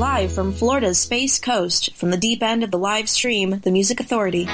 live from Florida's Space Coast, from the deep end of the live stream, The Music Authority.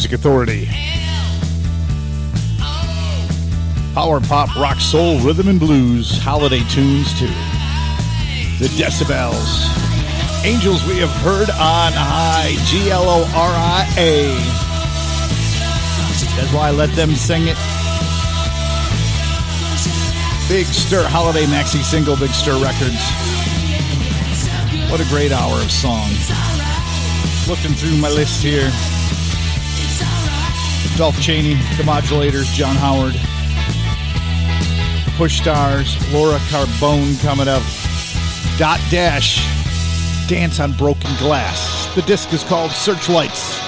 Music Authority. Power pop, rock, soul, rhythm and blues, holiday tunes too. The Decibels. Angels we have heard on high. G L O R I A. That's why I let them sing it. Big Stir Holiday Maxi Single, Big Stir Records. What a great hour of songs. Looking through my list here. Dolph Chaney, The Modulators, John Howard, Push Stars, Laura Carbone coming up, Dot Dash, Dance on Broken Glass. The disc is called Searchlights,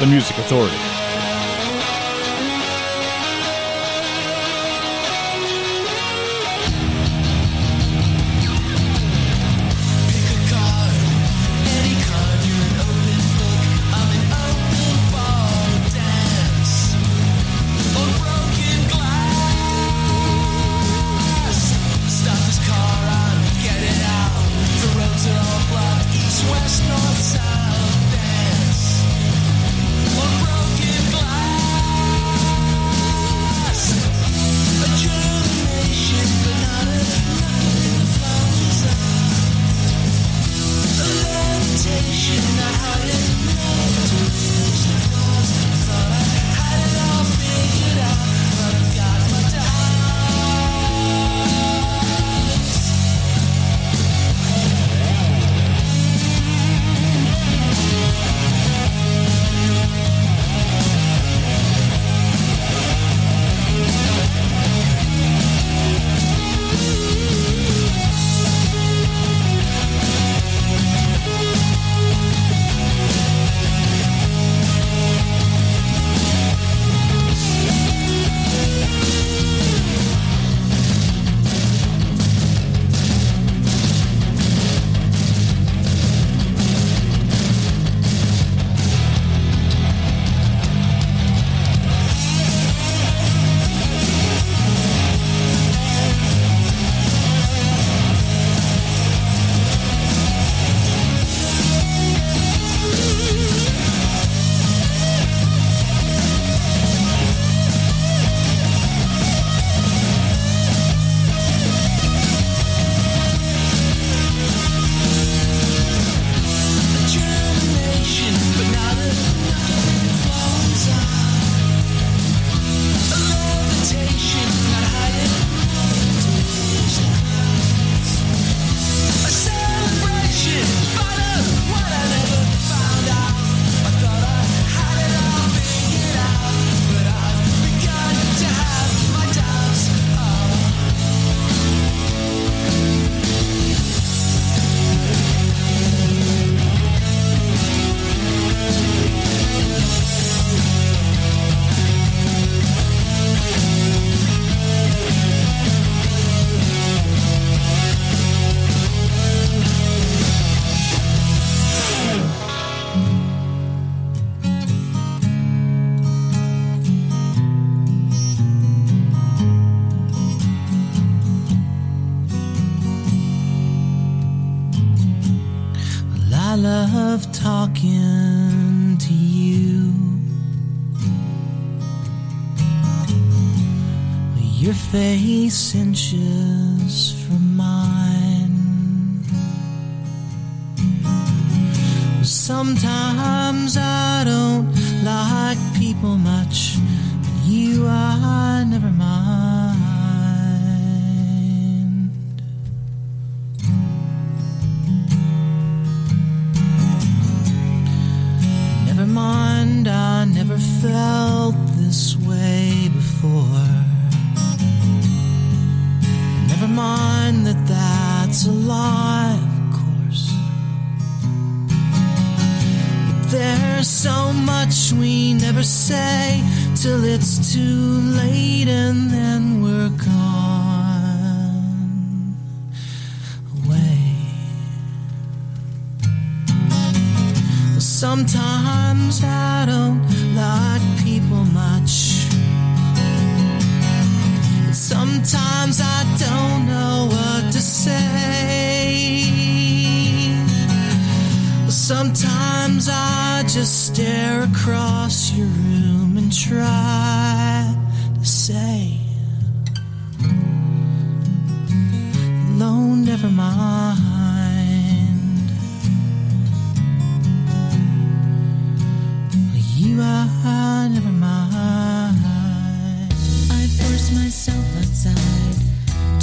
The Music Authority. essential. Sometimes I don't like people much. Sometimes I don't know what to say. Sometimes I just stare across your room and try to say, No, never mind.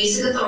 use the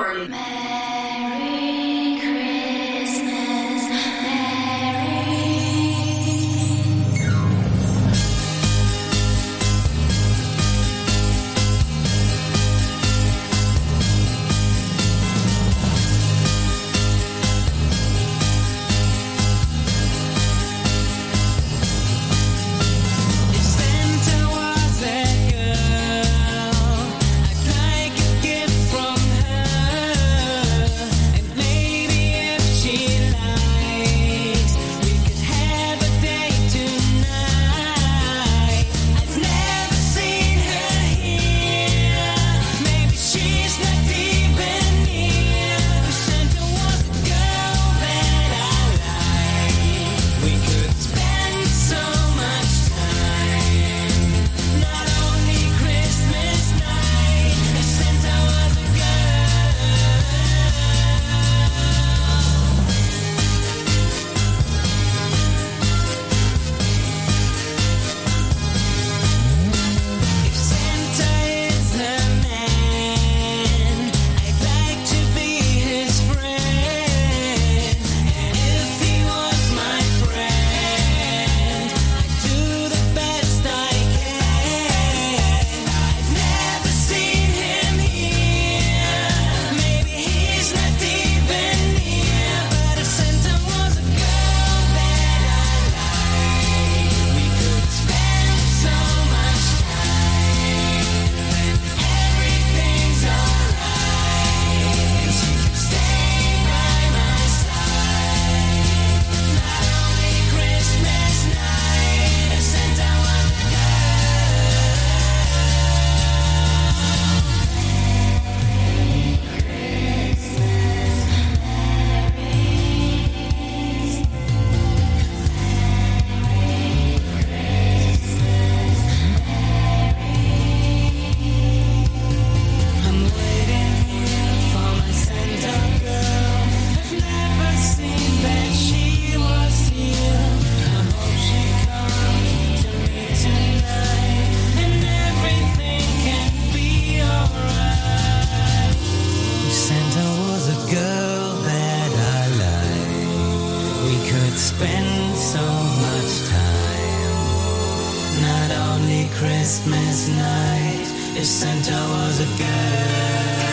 Only Christmas night, if Santa was a girl.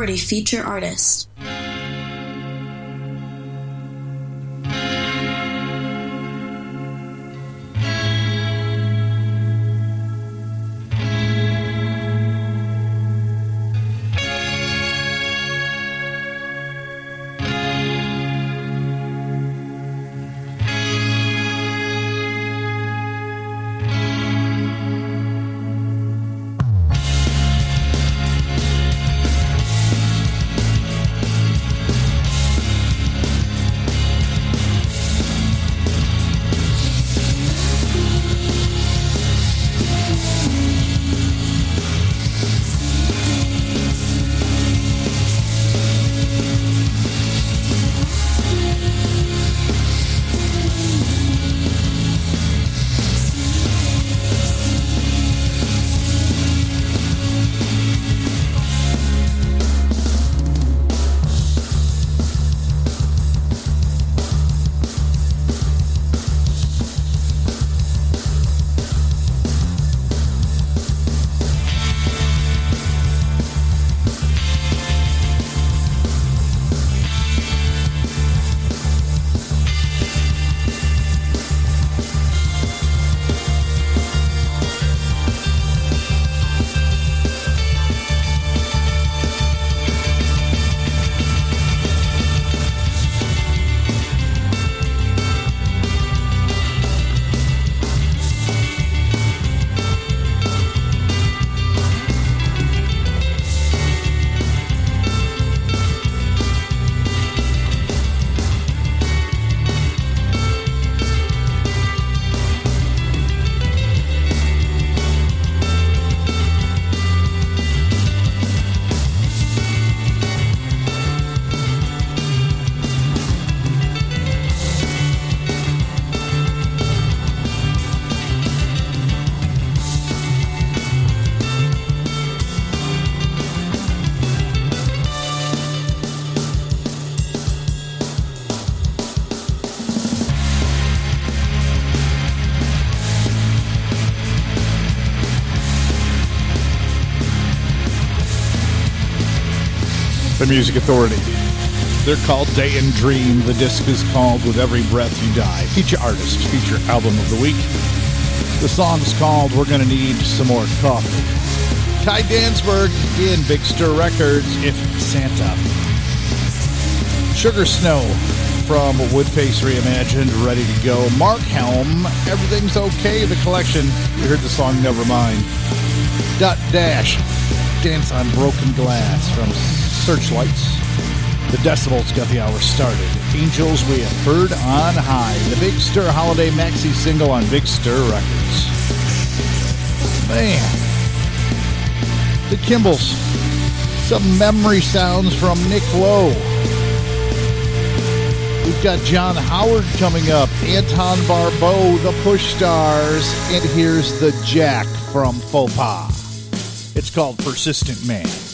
Music Authority feature artist. Music Authority. They're called Day and Dream. The disc is called With Every Breath You Die. Feature artist, feature album of the week. The song's called We're Gonna Need Some More Coffee. Ty Dansberg in Big Stir Records, If Santa. Sugar Snow from Woodface Reimagined, ready to go. Mark Helm, Everything's Okay, the collection. You heard the song Nevermind. Dot Dash, Dance on Broken Glass from Searchlights. The decibels got the hour started. Angels we have heard on high. The Big Stir Holiday Maxi single on Big Stir Records. Man. The Kimballs. Some memory sounds from Nick Lowe. We've got John Howard coming up, Anton Barbeau, the Push Stars, and here's the Jack from Faux Pas. It's called Persistent Man.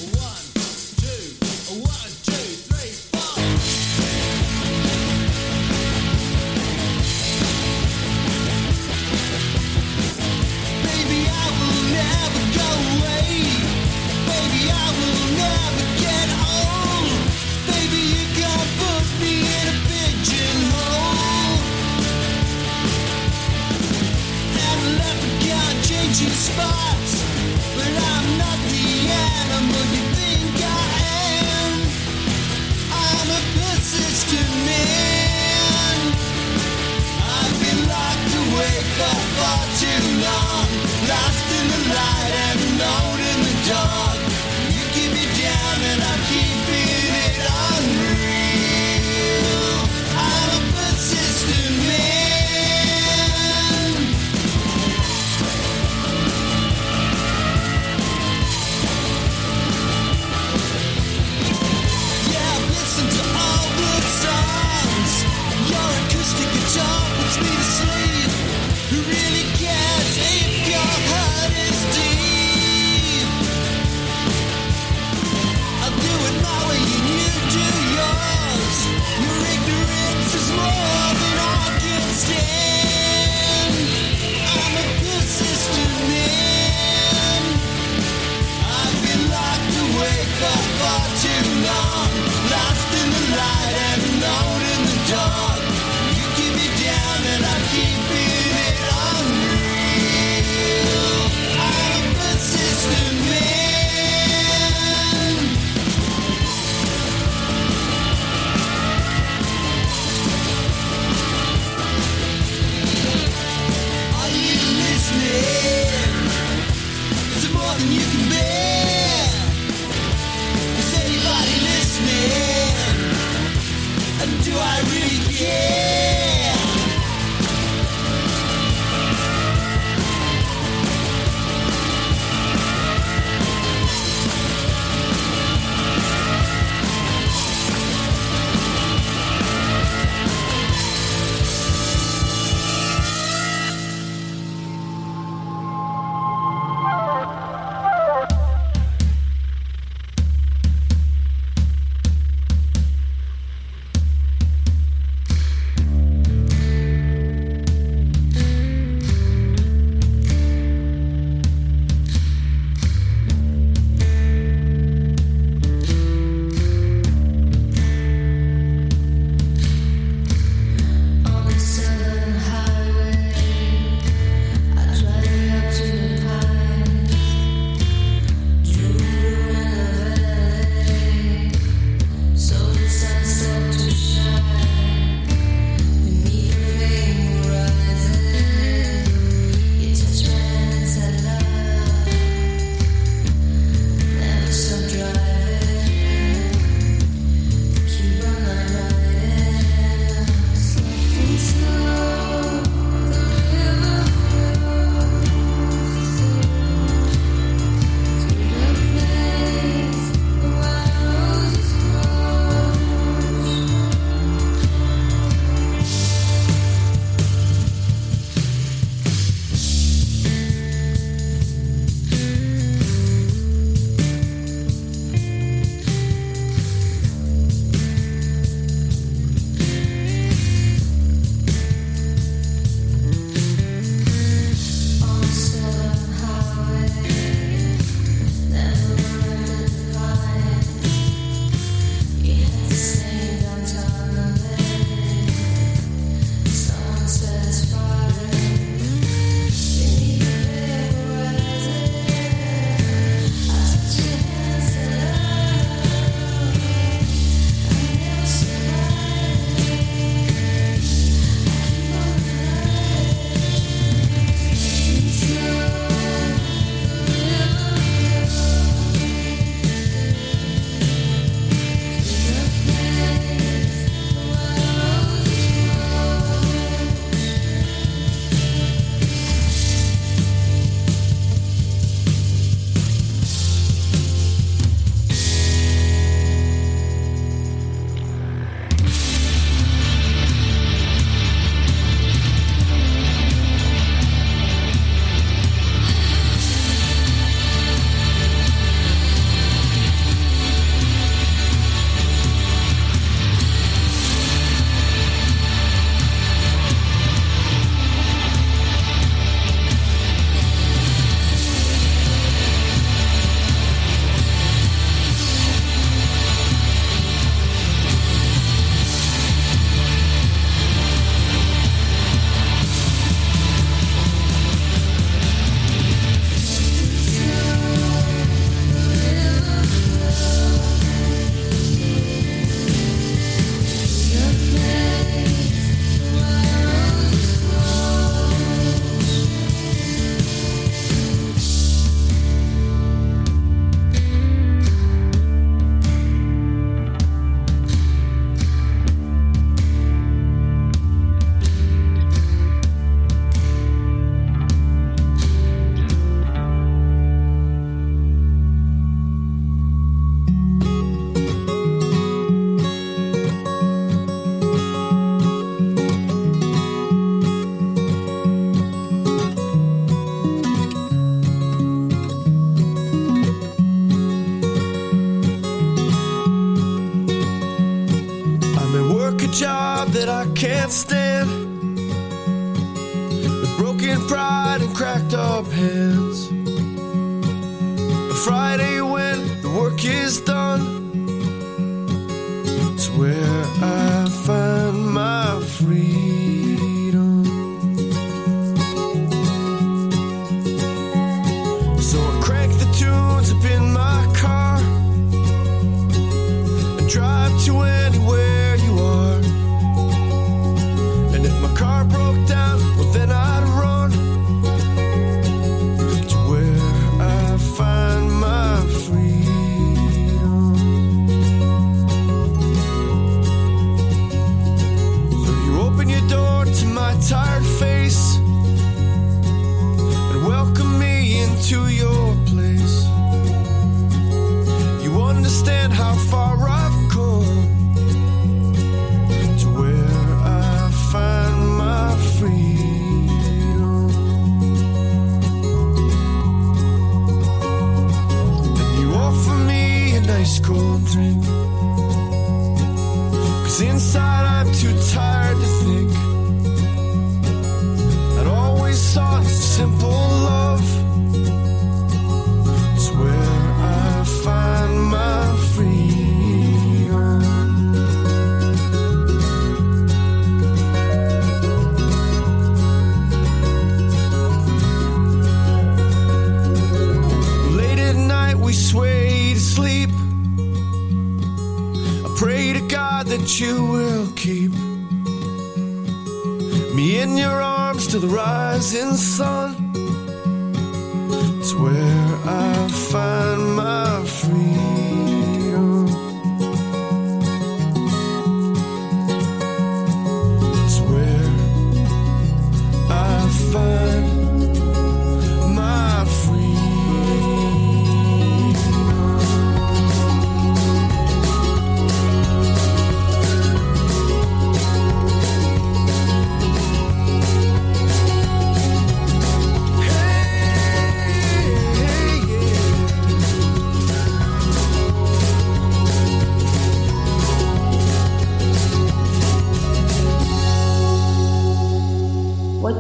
broke down.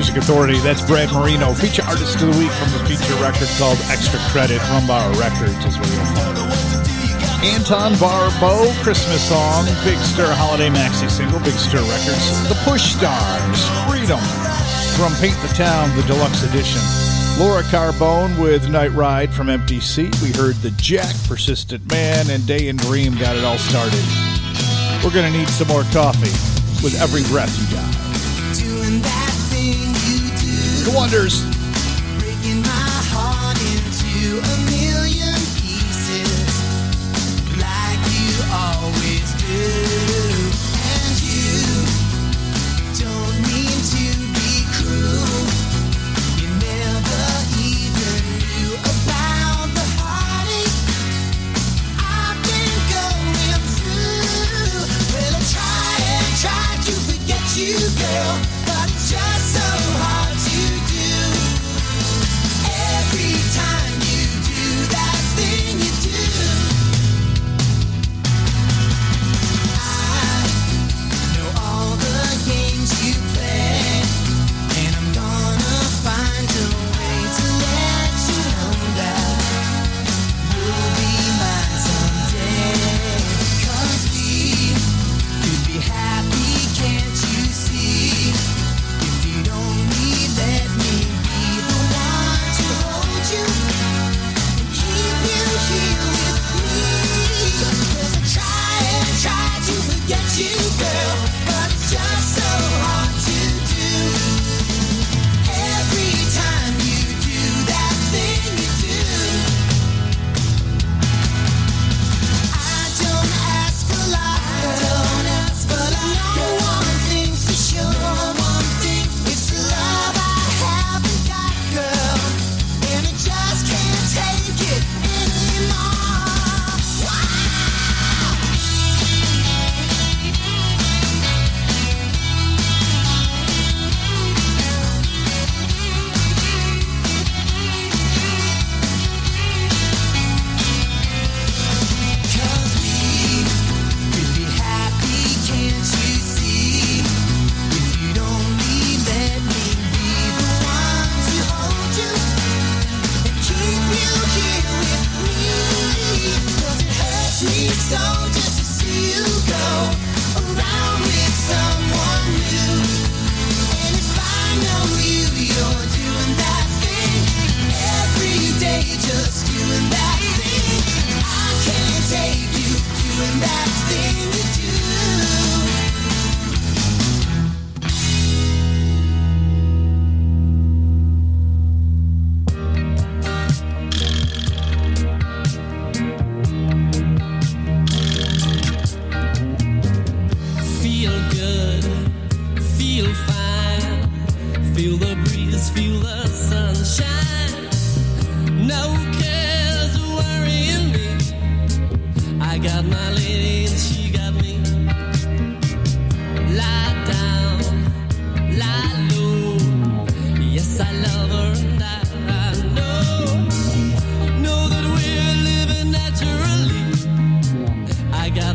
Music Authority. That's Brad Marino, feature artist of the week from the feature record called Extra Credit. Rumbar Records is what Anton Barbeau, Christmas song, Big Stir holiday maxi single, Big Stir Records. The Push Stars, Freedom from Paint the Town, the deluxe edition. Laura Carbone with Night Ride from Empty Seat. We heard The Jack, Persistent Man, and Day and Dream got it all started. We're going to need some more coffee with every breath you got. The Wonders.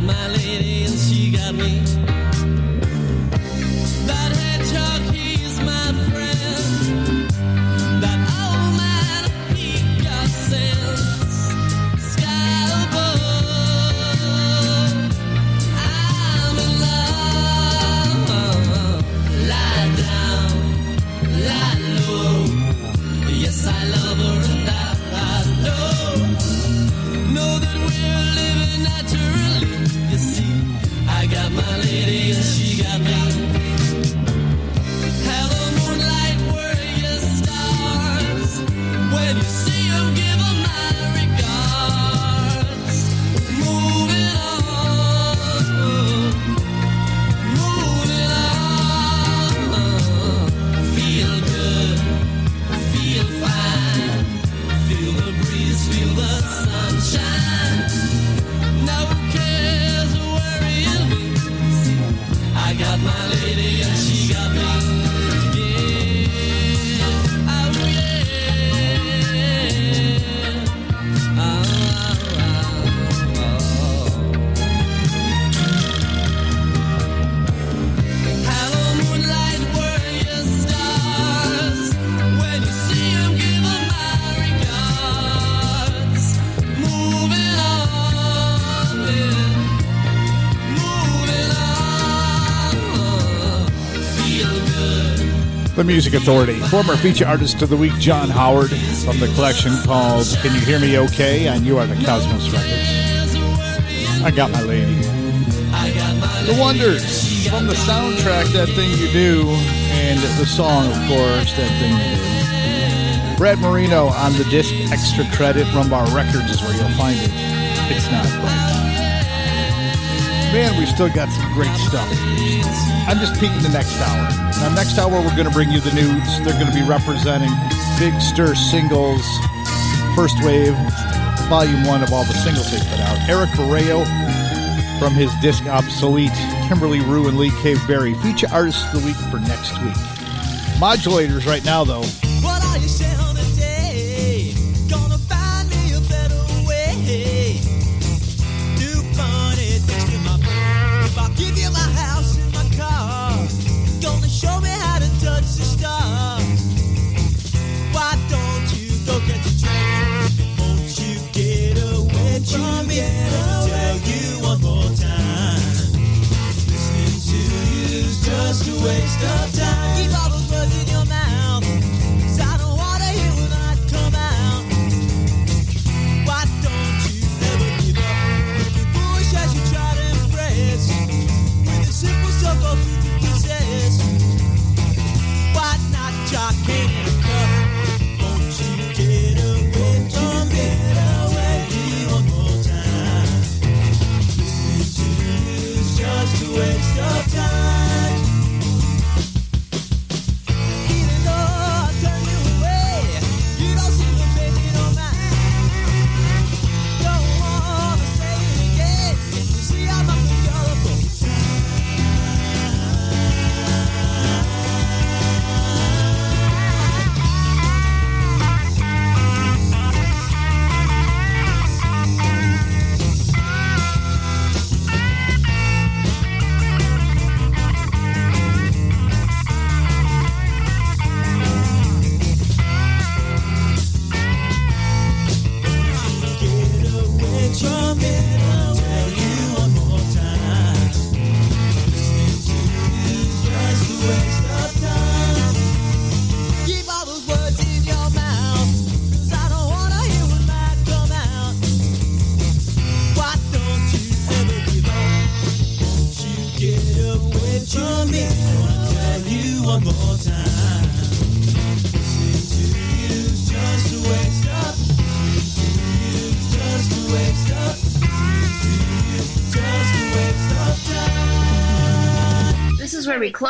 my lady and she got me. That hedgehog, he is my friend. The Music Authority. Former feature artist of the week, John Howard, from the collection called Can You Hear Me Okay? And You Are the Cosmos Records. I got my lady. The Wonders from the soundtrack, That Thing You Do, and the song, of course, That Thing You Do. Brad Marino on the disc Extra Credit Rumbar Records is where you'll find it. It's not right man, we've still got some great stuff. I'm just peeking the next hour. Now, next hour, we're going to bring you the nudes. They're going to be representing Big Stir singles, first wave, volume one of all the singles they put out. Eric Correo from his disc Obsolete, Kimberley Rew and Lee Cave Berry, feature artists of the week for next week. Modulators right now, though.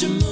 Forget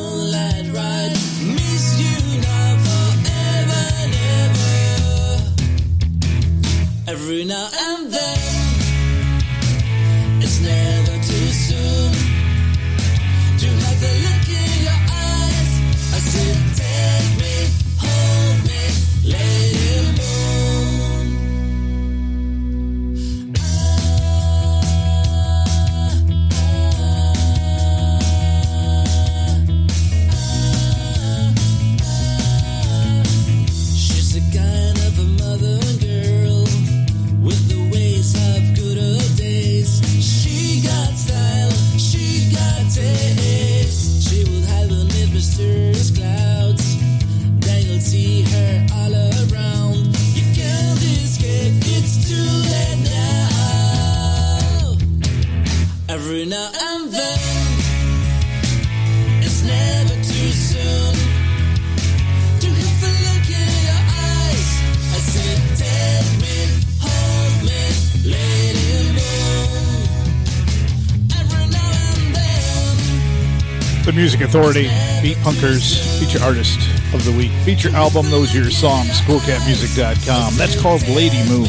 Authority, Beat Punkers, feature artist of the week, feature album, those are your songs, coolcatmusic.com. That's called Lady Moon.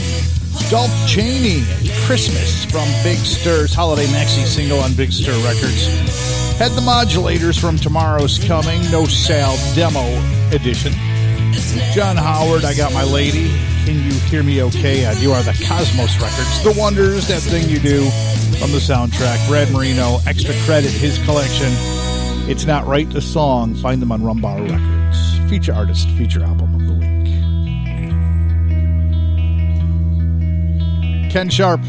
Dolph Chaney, Christmas from Big Stir's holiday maxi single on Big Stir Records. Had the modulators from Tomorrow's Coming, No Sal demo edition. John Howard, I Got My Lady. Can You Hear Me Okay? You Are the Cosmos Records. The Wonders, That Thing You Do from the soundtrack. Brad Marino, extra credit, his collection. It's Not Right, the song. Find them on Rumbar Records. Feature artist, feature album of the week. Ken Sharp.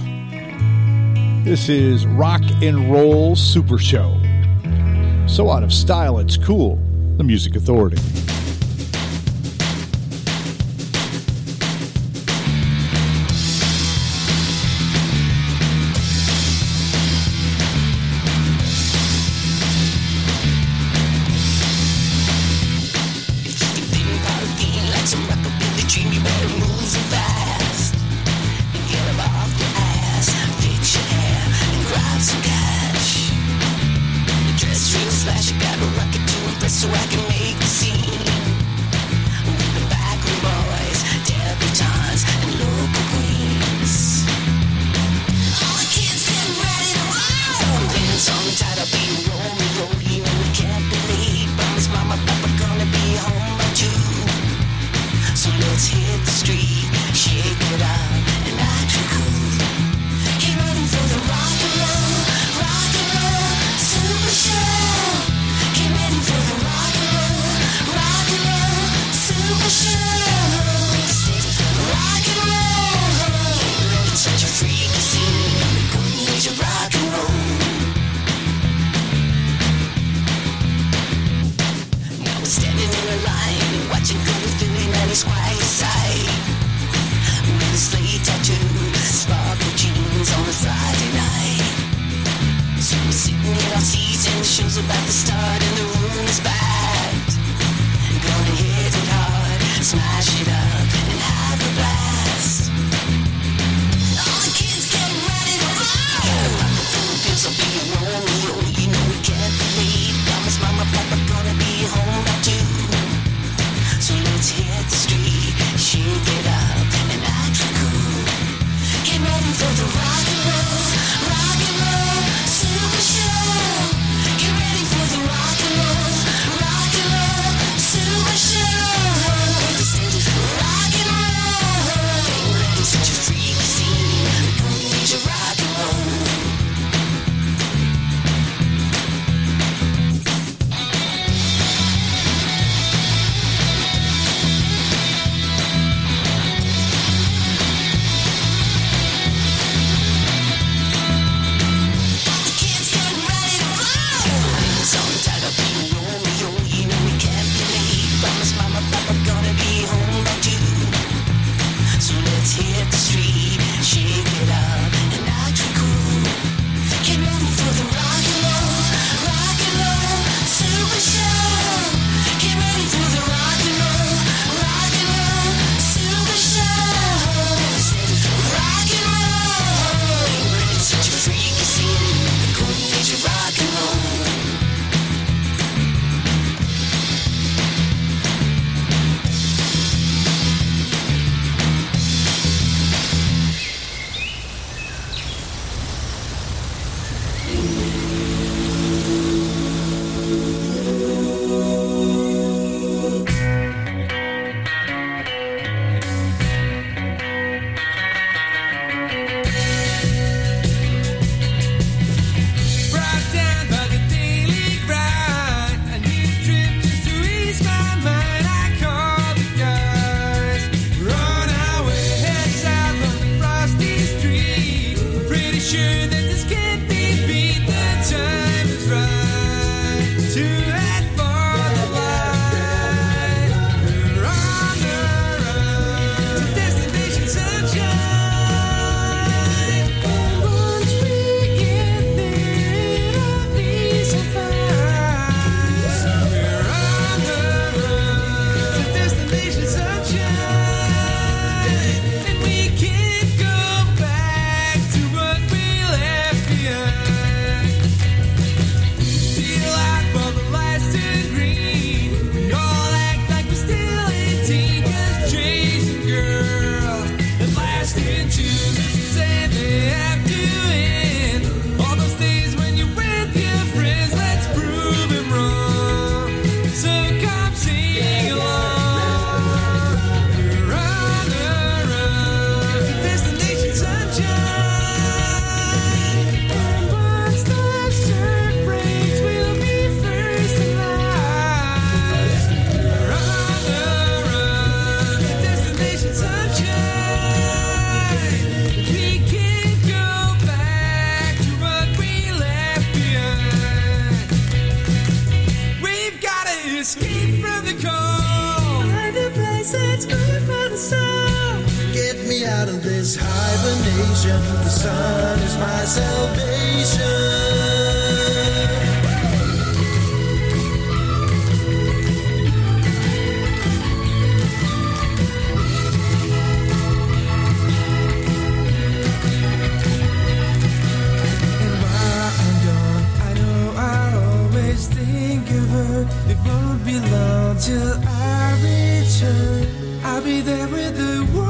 This is Rock and Roll Super Show. So out of style, it's cool. The Music Authority. The be belongs till I return. I'll be there with the world.